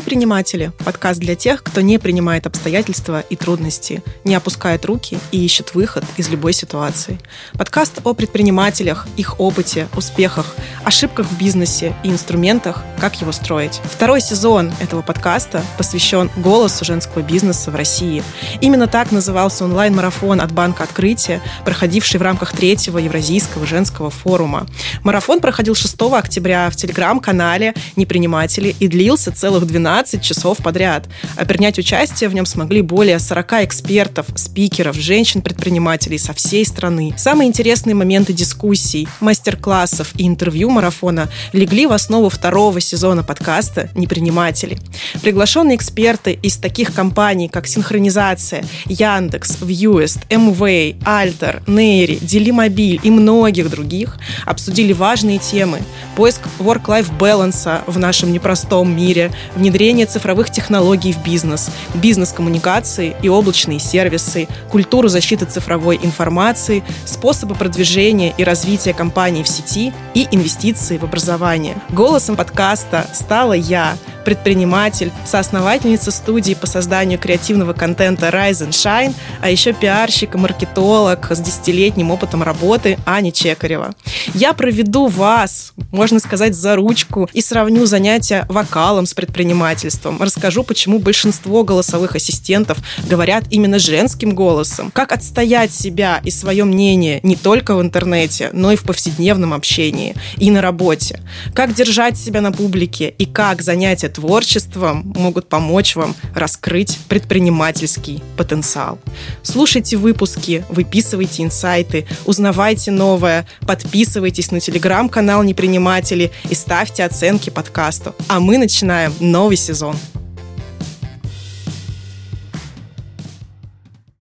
Неприниматели – подкаст для тех, кто не принимает обстоятельства и трудности, не опускает руки и ищет выход из любой ситуации. Подкаст о предпринимателях, их опыте, успехах, ошибках в бизнесе и инструментах, как его строить. Второй сезон этого подкаста посвящен голосу женского бизнеса в России. Именно так назывался онлайн-марафон от Банка Открытия, проходивший в рамках третьего Евразийского женского форума. Марафон проходил 6 октября в телеграм-канале «Неприниматели» и длился целых 12 12 часов подряд. А принять участие в нем смогли более 40 экспертов, спикеров, женщин-предпринимателей со всей страны. Самые интересные моменты дискуссий, мастер-классов и интервью марафона легли в основу второго сезона подкаста «Неприниматели». Приглашенные эксперты из таких компаний, как Синхронизация, Яндекс, Вьюэст, Amway, Альтер, Нейри, Делимобиль и многих других обсудили важные темы. Поиск work-life баланса в нашем непростом мире, внедрение цифровых технологий в бизнес, бизнес-коммуникации и облачные сервисы, культуру защиты цифровой информации, способы продвижения и развития компаний в сети и инвестиции в образование. Голосом подкаста стала я, предприниматель, соосновательница студии по созданию креативного контента Rise and Shine, а еще пиарщик и маркетолог с десятилетним опытом работы Аня Чекарева. Я проведу вас, можно сказать, за ручку и сравню занятия вокалом с предпринимательством. Расскажу, почему большинство голосовых ассистентов говорят именно женским голосом. Как отстоять себя и свое мнение не только в интернете, но и в повседневном общении и на работе. Как держать себя на публике и как занятия творчеством могут помочь вам раскрыть предпринимательский потенциал. Слушайте выпуски, выписывайте инсайты, узнавайте новое, подписывайтесь на телеграм-канал «Неприниматели» и ставьте оценки подкасту. А мы начинаем новый сезон.